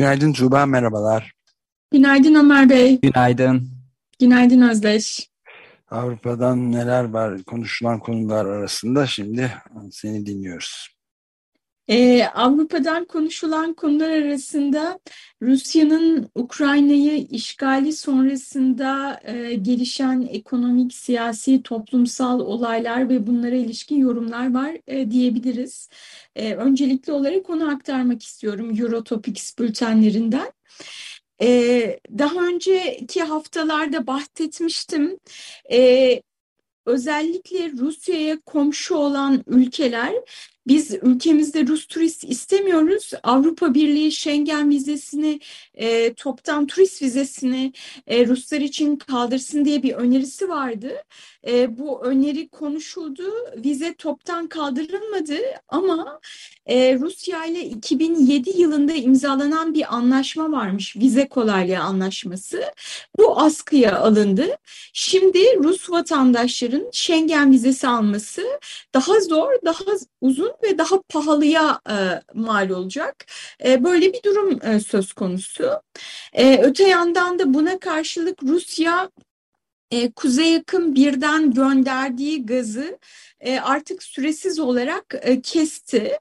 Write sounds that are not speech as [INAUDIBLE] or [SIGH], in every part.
Günaydın Tuğba, merhabalar. Günaydın Ömer Bey. Günaydın. Günaydın Özdeş. Avrupa'dan neler var konuşulan konular arasında şimdi seni dinliyoruz. Ee, Avrupa'dan konuşulan konular arasında Rusya'nın Ukrayna'yı işgali sonrasında e, gelişen ekonomik, siyasi, toplumsal olaylar ve bunlara ilişkin yorumlar var e, diyebiliriz. E, öncelikli olarak onu aktarmak istiyorum Eurotopics bültenlerinden. Ee, daha önceki haftalarda bahsetmiştim. Ee, özellikle Rusya'ya komşu olan ülkeler biz ülkemizde Rus turist istemiyoruz. Avrupa Birliği Schengen vizesini, e, toptan turist vizesini e, Ruslar için kaldırsın diye bir önerisi vardı. E, bu öneri konuşuldu. Vize toptan kaldırılmadı ama e, Rusya ile 2007 yılında imzalanan bir anlaşma varmış. Vize kolaylığı anlaşması. Bu askıya alındı. Şimdi Rus vatandaşların Schengen vizesi alması daha zor, daha uzun ve daha pahalıya e, mal olacak. E, böyle bir durum e, söz konusu. E, öte yandan da buna karşılık Rusya e, kuzey yakın birden gönderdiği gazı e, artık süresiz olarak e, kesti.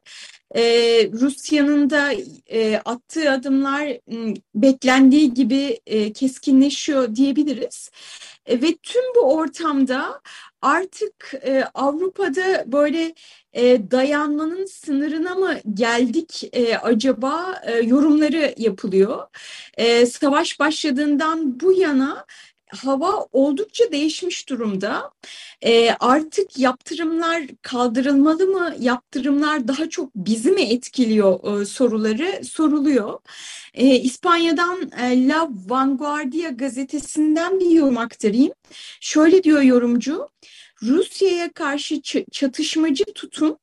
E, Rusya'nın da e, attığı adımlar m, beklendiği gibi e, keskinleşiyor diyebiliriz. E, ve tüm bu ortamda artık e, Avrupa'da böyle e, dayanmanın sınırına mı geldik e, acaba e, yorumları yapılıyor. E, savaş başladığından bu yana hava oldukça değişmiş durumda. E, artık yaptırımlar kaldırılmalı mı? Yaptırımlar daha çok bizi mi etkiliyor e, soruları soruluyor. E, İspanya'dan e, La Vanguardia gazetesinden bir yorum aktarayım. Şöyle diyor yorumcu. Rusya'ya karşı çatışmacı tutum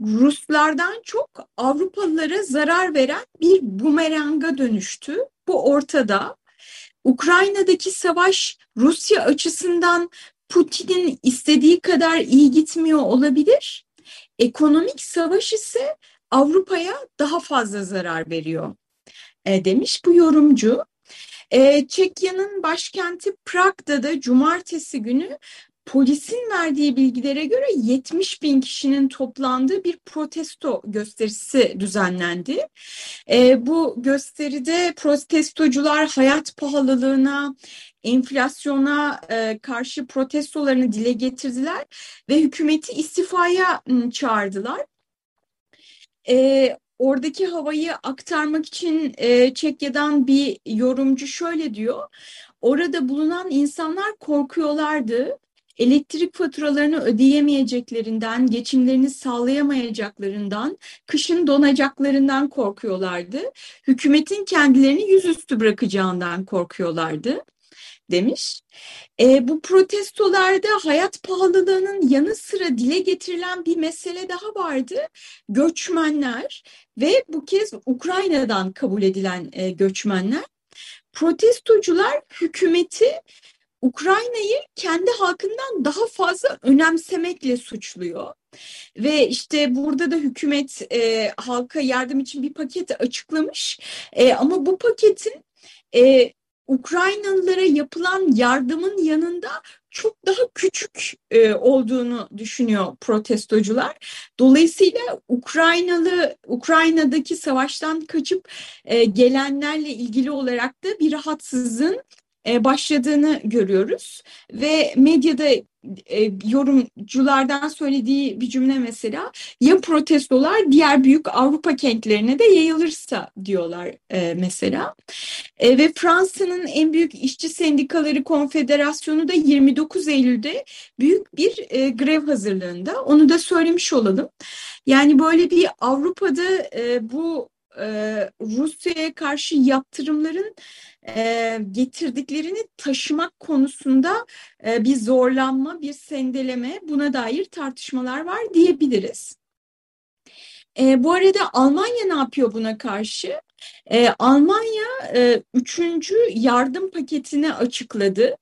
Ruslardan çok Avrupalılara zarar veren bir bumeranga dönüştü. Bu ortada. Ukrayna'daki savaş Rusya açısından Putin'in istediği kadar iyi gitmiyor olabilir. Ekonomik savaş ise Avrupa'ya daha fazla zarar veriyor e, demiş bu yorumcu. E, Çekya'nın başkenti Prag'da da cumartesi günü polisin verdiği bilgilere göre 70 bin kişinin toplandığı bir protesto gösterisi düzenlendi. E, bu gösteride protestocular hayat pahalılığına, enflasyona e, karşı protestolarını dile getirdiler ve hükümeti istifaya ıı, çağırdılar. E, oradaki havayı aktarmak için e, Çekya'dan bir yorumcu şöyle diyor. Orada bulunan insanlar korkuyorlardı elektrik faturalarını ödeyemeyeceklerinden, geçimlerini sağlayamayacaklarından, kışın donacaklarından korkuyorlardı. Hükümetin kendilerini yüzüstü bırakacağından korkuyorlardı demiş. E, bu protestolarda hayat pahalılığının yanı sıra dile getirilen bir mesele daha vardı. Göçmenler ve bu kez Ukrayna'dan kabul edilen e, göçmenler. Protestocular hükümeti Ukrayna'yı kendi halkından daha fazla önemsemekle suçluyor. Ve işte burada da hükümet e, halka yardım için bir paket açıklamış. E, ama bu paketin e, Ukraynalılara yapılan yardımın yanında çok daha küçük e, olduğunu düşünüyor protestocular. Dolayısıyla Ukraynalı Ukrayna'daki savaştan kaçıp e, gelenlerle ilgili olarak da bir rahatsızlığın başladığını görüyoruz ve medyada e, yorumculardan söylediği bir cümle mesela ya protestolar diğer büyük Avrupa kentlerine de yayılırsa diyorlar e, mesela. E, ve Fransa'nın en büyük işçi sendikaları konfederasyonu da 29 Eylül'de büyük bir e, grev hazırlığında. Onu da söylemiş olalım. Yani böyle bir Avrupa'da e, bu e, Rusya'ya karşı yaptırımların getirdiklerini taşımak konusunda bir zorlanma, bir sendeleme buna dair tartışmalar var diyebiliriz. Bu arada Almanya ne yapıyor buna karşı? Almanya üçüncü yardım paketini açıkladı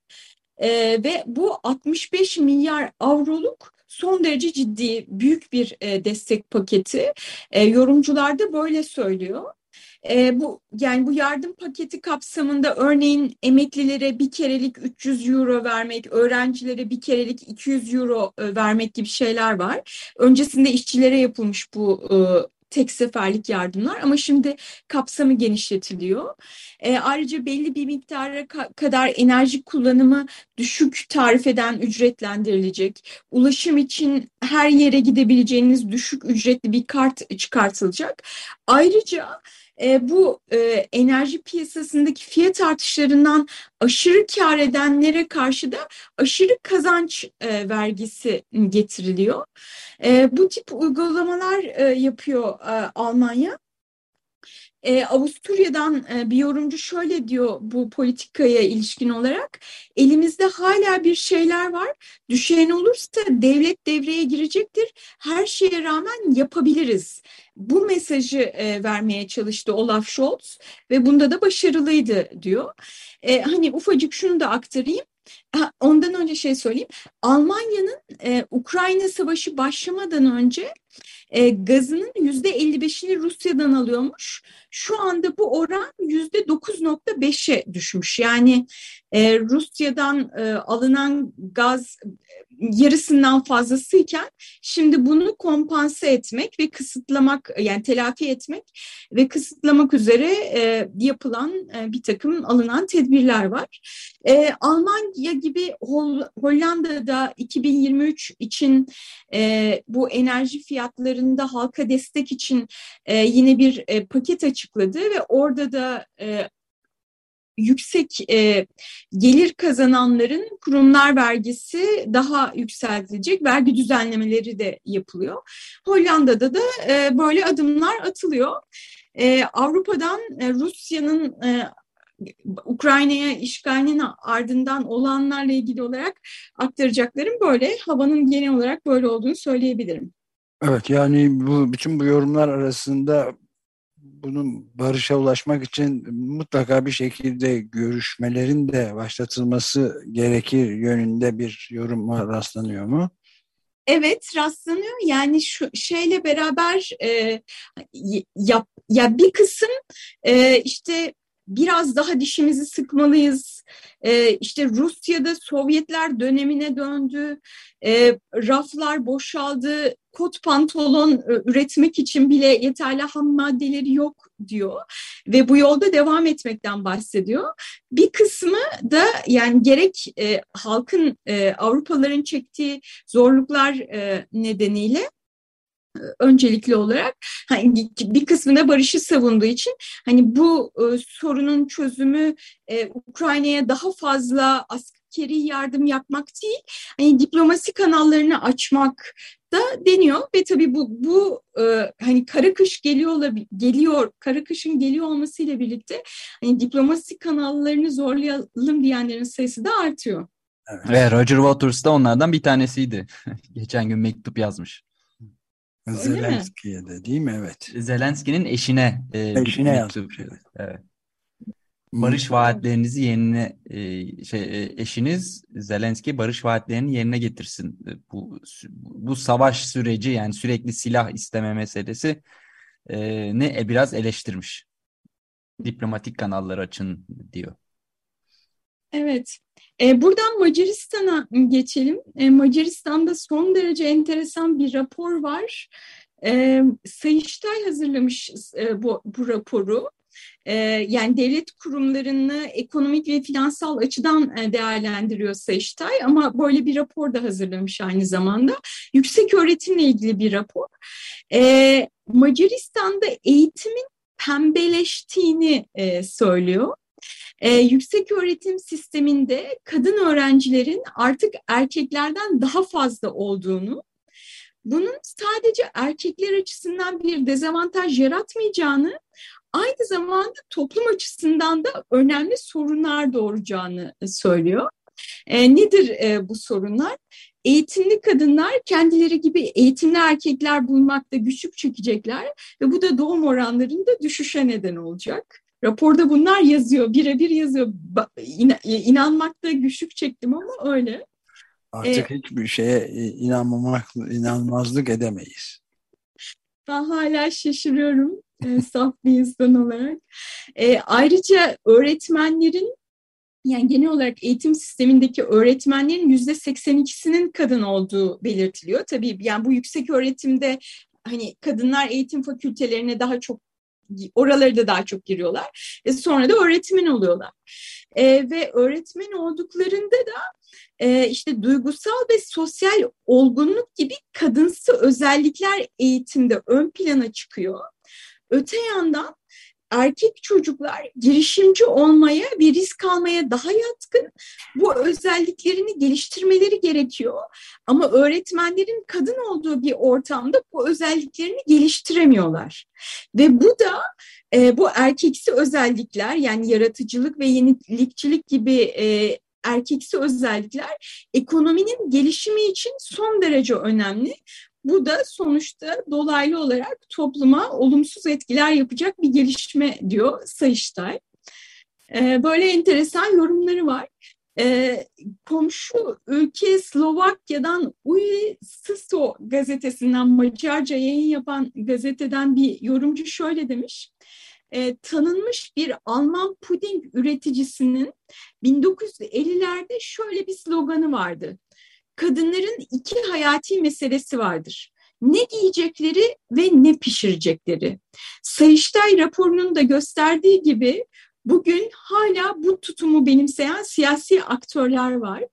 ve bu 65 milyar avroluk son derece ciddi büyük bir e, destek paketi. E, yorumcular da böyle söylüyor. E, bu yani bu yardım paketi kapsamında örneğin emeklilere bir kerelik 300 euro vermek, öğrencilere bir kerelik 200 euro e, vermek gibi şeyler var. Öncesinde işçilere yapılmış bu e, tek seferlik yardımlar ama şimdi kapsamı genişletiliyor. E, ayrıca belli bir miktara ka kadar enerji kullanımı düşük tarif eden ücretlendirilecek. Ulaşım için her yere gidebileceğiniz düşük ücretli bir kart çıkartılacak. Ayrıca e, bu e, enerji piyasasındaki fiyat artışlarından aşırı kar edenlere karşı da aşırı kazanç e, vergisi getiriliyor. E, bu tip uygulamalar e, yapıyor e, Almanya. E, Avusturya'dan e, bir yorumcu şöyle diyor bu politikaya ilişkin olarak. Elimizde hala bir şeyler var. Düşen olursa devlet devreye girecektir. Her şeye rağmen yapabiliriz. Bu mesajı e, vermeye çalıştı Olaf Scholz ve bunda da başarılıydı diyor. E, hani ufacık şunu da aktarayım. ondan önce şey söyleyeyim. Almanya'nın e, Ukrayna Savaşı başlamadan önce e, gazının yüzde 55'ini Rusya'dan alıyormuş. Şu anda bu oran yüzde 9.5'e düşmüş. Yani e, Rusya'dan e, alınan gaz yarısından fazlasıyken şimdi bunu kompanse etmek ve kısıtlamak yani telafi etmek ve kısıtlamak üzere e, yapılan e, bir takım alınan tedbirler var. E, Almanya gibi Hol Hollanda'da 2023 için e, bu enerji fiyatlarında halka destek için e, yine bir e, paket açıkladı ve orada da e, yüksek e, gelir kazananların kurumlar vergisi daha yükseltilecek. Vergi düzenlemeleri de yapılıyor. Hollanda'da da e, böyle adımlar atılıyor. E, Avrupa'dan e, Rusya'nın e, Ukrayna'ya işgalinin ardından olanlarla ilgili olarak aktaracaklarım böyle. Havanın genel olarak böyle olduğunu söyleyebilirim. Evet yani bu bütün bu yorumlar arasında bunun barışa ulaşmak için mutlaka bir şekilde görüşmelerin de başlatılması gerekir yönünde bir yoruma rastlanıyor mu? Evet rastlanıyor. Yani şu şeyle beraber e, yap, ya bir kısım e, işte biraz daha dişimizi sıkmalıyız. E, işte Rusya'da Sovyetler dönemine döndü, e, raflar boşaldı, kot pantolon e, üretmek için bile yeterli ham maddeleri yok diyor ve bu yolda devam etmekten bahsediyor. Bir kısmı da yani gerek e, halkın e, Avrupalıların çektiği zorluklar e, nedeniyle öncelikli olarak hani bir kısmında barışı savunduğu için hani bu e, sorunun çözümü e, Ukrayna'ya daha fazla askeri yardım yapmak değil, hani diplomasi kanallarını açmak da deniyor ve tabii bu bu e, hani kara kış geliyor geliyor kara kışın geliyor olmasıyla birlikte hani diplomasi kanallarını zorlayalım diyenlerin sayısı da artıyor. Evet. Ve Roger Waters da onlardan bir tanesiydi. [LAUGHS] Geçen gün mektup yazmış. Zelenski'ye de değil mi? Evet. Zelenski'nin eşine e, eşine yazmış. Evet. Barış vaatlerinizi yerine e, şey e, eşiniz Zelenski barış vaatlerini yerine getirsin. E, bu bu savaş süreci yani sürekli silah isteme meselesi ne e, biraz eleştirmiş. Diplomatik kanallar açın diyor. Evet. E, buradan Macaristan'a geçelim. E, Macaristan'da son derece enteresan bir rapor var. E, Sayıştay hazırlamış e, bu, bu raporu. E, yani devlet kurumlarını ekonomik ve finansal açıdan e, değerlendiriyor Sayıştay ama böyle bir rapor da hazırlamış aynı zamanda. Yüksek öğretimle ilgili bir rapor. E, Macaristan'da eğitimin pembeleştiğini e, söylüyor. E, yüksek öğretim sisteminde kadın öğrencilerin artık erkeklerden daha fazla olduğunu, bunun sadece erkekler açısından bir dezavantaj yaratmayacağını, aynı zamanda toplum açısından da önemli sorunlar doğuracağını söylüyor. E, nedir e, bu sorunlar? Eğitimli kadınlar kendileri gibi eğitimli erkekler bulmakta güçlük çekecekler ve bu da doğum oranlarında düşüşe neden olacak. Raporda bunlar yazıyor, birebir yazıyor. İnanmakta güçlük çektim ama öyle. Artık ee, hiçbir şeye inanmamak, inanmazlık edemeyiz. Ben hala şaşırıyorum e, saf bir insan olarak. E, ayrıca öğretmenlerin yani genel olarak eğitim sistemindeki öğretmenlerin yüzde 82'sinin kadın olduğu belirtiliyor. Tabii yani bu yüksek öğretimde hani kadınlar eğitim fakültelerine daha çok oraları da daha çok giriyorlar. E sonra da öğretmen oluyorlar. E, ve öğretmen olduklarında da e, işte duygusal ve sosyal olgunluk gibi kadınsı özellikler eğitimde ön plana çıkıyor. Öte yandan erkek çocuklar girişimci olmaya ve risk almaya daha yatkın. Bu özelliklerini geliştirmeleri gerekiyor. Ama öğretmenlerin kadın olduğu bir ortamda bu özelliklerini geliştiremiyorlar. Ve bu da e, bu erkeksi özellikler yani yaratıcılık ve yenilikçilik gibi e, erkeksi özellikler ekonominin gelişimi için son derece önemli. Bu da sonuçta dolaylı olarak topluma olumsuz etkiler yapacak bir gelişme diyor Sayıştay. Ee, böyle enteresan yorumları var. Ee, komşu ülke Slovakya'dan Ui Siso gazetesinden Macarca yayın yapan gazeteden bir yorumcu şöyle demiş. E, tanınmış bir Alman puding üreticisinin 1950'lerde şöyle bir sloganı vardı kadınların iki hayati meselesi vardır. Ne giyecekleri ve ne pişirecekleri. Sayıştay raporunun da gösterdiği gibi bugün hala bu tutumu benimseyen siyasi aktörler var.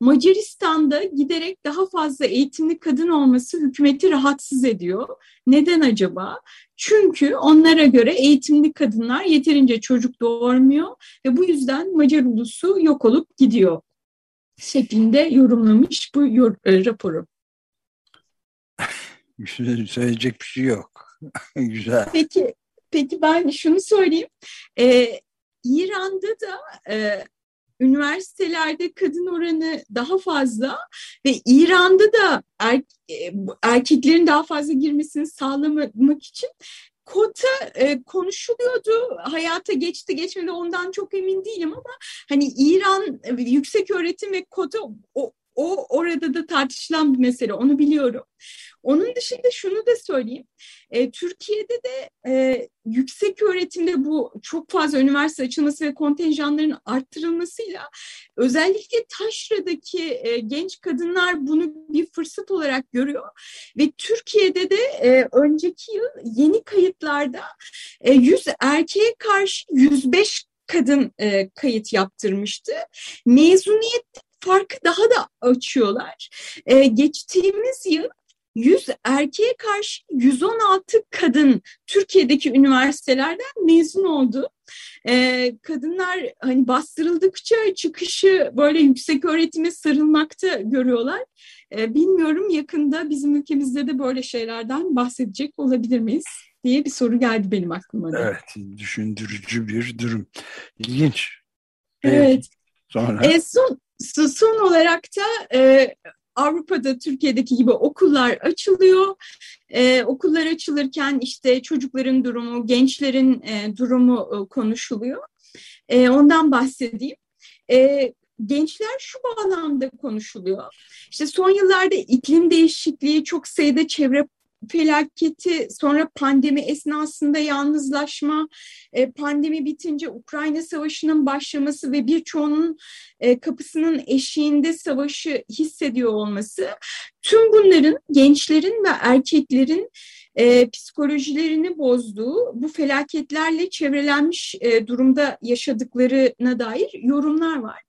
Macaristan'da giderek daha fazla eğitimli kadın olması hükümeti rahatsız ediyor. Neden acaba? Çünkü onlara göre eğitimli kadınlar yeterince çocuk doğurmuyor ve bu yüzden Macar ulusu yok olup gidiyor şeklinde yorumlamış bu yor, e, raporu. [LAUGHS] Söyleyecek bir şey yok. [LAUGHS] Güzel. Peki, peki ben şunu söyleyeyim. Ee, İran'da da e, üniversitelerde kadın oranı daha fazla ve İran'da da er, e, erkeklerin daha fazla girmesini sağlamak için kota e, konuşuluyordu. Hayata geçti geçmedi ondan çok emin değilim ama hani İran e, yüksek öğretim ve kota o, o orada da tartışılan bir mesele onu biliyorum. Onun dışında şunu da söyleyeyim. E, Türkiye'de de e, yüksek öğretimde bu çok fazla üniversite açılması ve kontenjanların arttırılmasıyla özellikle taşradaki e, genç kadınlar bunu bir fırsat olarak görüyor ve Türkiye'de de e, önceki yıl yeni kayıtlarda e, 100 erkeğe karşı 105 kadın e, kayıt yaptırmıştı. Mezuniyet farkı daha da açıyorlar. E, geçtiğimiz yıl 100 erkeğe karşı 116 kadın Türkiye'deki üniversitelerden mezun oldu. Ee, kadınlar hani bastırıldıkça çıkışı böyle yüksek öğretime sarılmakta görüyorlar. Ee, bilmiyorum yakında bizim ülkemizde de böyle şeylerden bahsedecek olabilir miyiz diye bir soru geldi benim aklıma da. Evet, düşündürücü bir durum. İlginç. Evet. Sonra? E, son, son olarak da e, Avrupa'da Türkiye'deki gibi okullar açılıyor. Ee, okullar açılırken işte çocukların durumu, gençlerin e, durumu e, konuşuluyor. E, ondan bahsedeyim. E, gençler şu bağlamda konuşuluyor. İşte son yıllarda iklim değişikliği, çok sayıda çevre felaketi, sonra pandemi esnasında yalnızlaşma, e, pandemi bitince Ukrayna Savaşı'nın başlaması ve birçoğunun e, kapısının eşiğinde savaşı hissediyor olması Tüm bunların gençlerin ve erkeklerin e, psikolojilerini bozduğu bu felaketlerle çevrelenmiş e, durumda yaşadıklarına dair yorumlar var.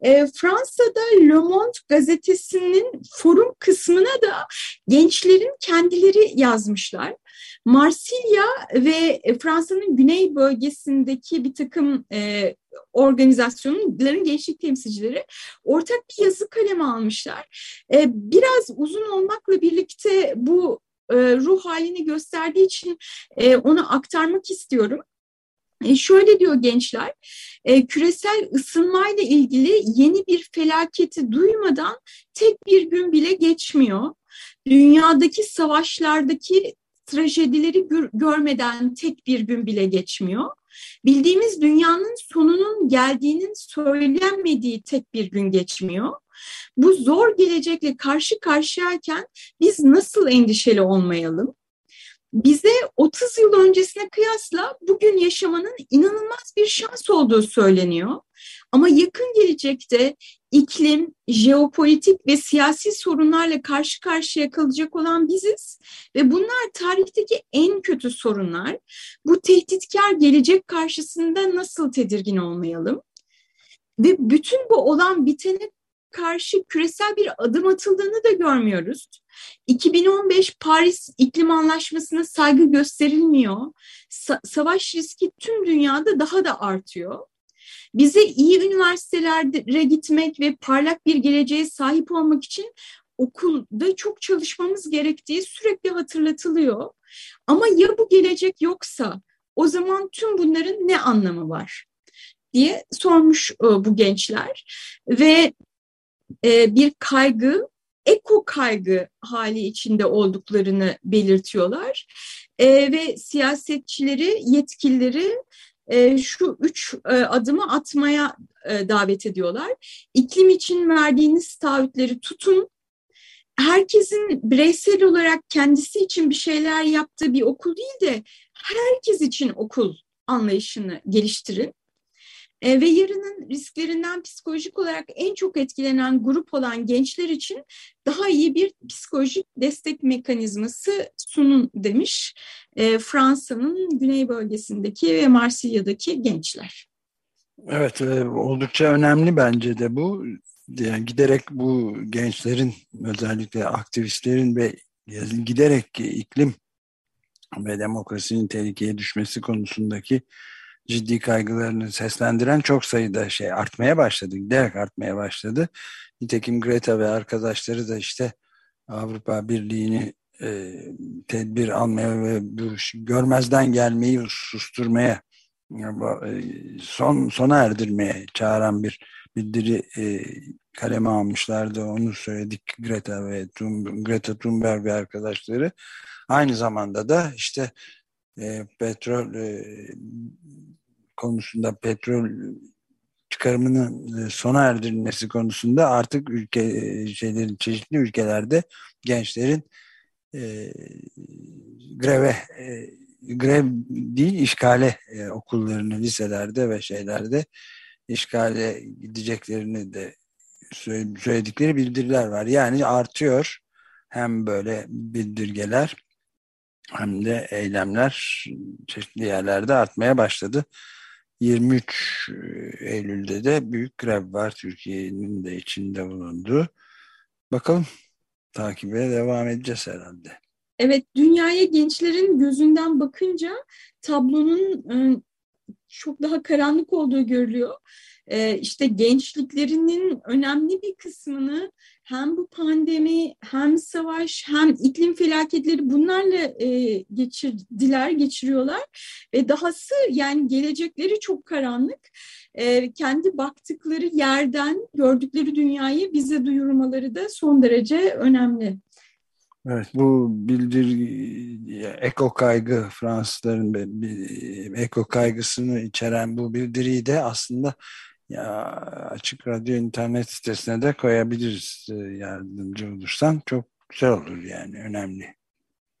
E, Fransa'da Le Monde gazetesinin forum kısmına da gençlerin kendileri yazmışlar. Marsilya ve Fransa'nın güney bölgesindeki bir takım e, organizasyonların gençlik temsilcileri ortak bir yazı kalemi almışlar. E, biraz uzun olmakla birlikte bu e, ruh halini gösterdiği için e, onu aktarmak istiyorum. E, şöyle diyor gençler, e, küresel ısınmayla ilgili yeni bir felaketi duymadan tek bir gün bile geçmiyor. Dünyadaki savaşlardaki trajedileri gör, görmeden tek bir gün bile geçmiyor. Bildiğimiz dünyanın sonunun geldiğinin söylenmediği tek bir gün geçmiyor. Bu zor gelecekle karşı karşıyayken biz nasıl endişeli olmayalım? Bize 30 yıl öncesine kıyasla bugün yaşamanın inanılmaz bir şans olduğu söyleniyor. Ama yakın gelecekte iklim, jeopolitik ve siyasi sorunlarla karşı karşıya kalacak olan biziz ve bunlar tarihteki en kötü sorunlar. Bu tehditkar gelecek karşısında nasıl tedirgin olmayalım? Ve bütün bu olan bitene karşı küresel bir adım atıldığını da görmüyoruz. 2015 Paris İklim Anlaşması'na saygı gösterilmiyor. Sa savaş riski tüm dünyada daha da artıyor. Bize iyi üniversitelere gitmek ve parlak bir geleceğe sahip olmak için okulda çok çalışmamız gerektiği sürekli hatırlatılıyor. Ama ya bu gelecek yoksa o zaman tüm bunların ne anlamı var diye sormuş e, bu gençler ve e, bir kaygı, eko kaygı hali içinde olduklarını belirtiyorlar. E, ve siyasetçileri, yetkilileri e, şu üç adımı atmaya davet ediyorlar. İklim için verdiğiniz taahhütleri tutun. Herkesin bireysel olarak kendisi için bir şeyler yaptığı bir okul değil de herkes için okul anlayışını geliştirin. E, ve yarının risklerinden psikolojik olarak en çok etkilenen grup olan gençler için daha iyi bir psikolojik destek mekanizması sunun demiş e, Fransa'nın güney bölgesindeki ve Marsilya'daki gençler. Evet, e, oldukça önemli bence de bu. Yani giderek bu gençlerin özellikle aktivistlerin ve giderek iklim ve demokrasinin tehlikeye düşmesi konusundaki ciddi kaygılarını seslendiren çok sayıda şey artmaya başladı. Giderek artmaya başladı. Nitekim Greta ve arkadaşları da işte Avrupa Birliği'ni e, tedbir almaya ve bu görmezden gelmeyi susturmaya e, son sona erdirmeye çağıran bir bildiri e, kaleme almışlardı. Onu söyledik Greta ve Thun, Greta Thunberg ve arkadaşları. Aynı zamanda da işte e, petrol e, konusunda petrol çıkarımının e, sona erdirilmesi konusunda artık ülke e, şeylerin çeşitli ülkelerde gençlerin e, greve e, grev değil işgale e, okullarını liselerde ve şeylerde işgale gideceklerini de söyledikleri bildiriler var. Yani artıyor hem böyle bildirgeler hem de eylemler çeşitli yerlerde artmaya başladı. 23 e, Eylül'de de büyük grev var Türkiye'nin de içinde bulunduğu. Bakalım takibe devam edeceğiz herhalde. Evet, dünyaya gençlerin gözünden bakınca tablonun e, çok daha karanlık olduğu görülüyor. E, işte gençliklerinin önemli bir kısmını hem bu pandemi hem savaş hem iklim felaketleri bunlarla e, geçirdiler, geçiriyorlar ve dahası yani gelecekleri çok karanlık. E, kendi baktıkları yerden gördükleri dünyayı bize duyurmaları da son derece önemli. Evet bu bildir eko kaygı Fransızların eko kaygısını içeren bu bildiriyi de aslında ya açık radyo internet sitesine de koyabiliriz e, yardımcı olursan çok güzel olur yani önemli.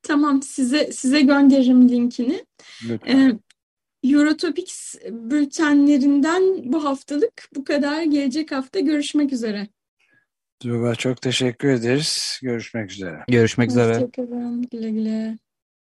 Tamam size size gönderirim linkini. Lütfen. Ee, Eurotopics bültenlerinden bu haftalık bu kadar. Gelecek hafta görüşmek üzere. Tuğba çok teşekkür ederiz. Görüşmek üzere. Görüşmek üzere. Hoşçakalın. Güle güle.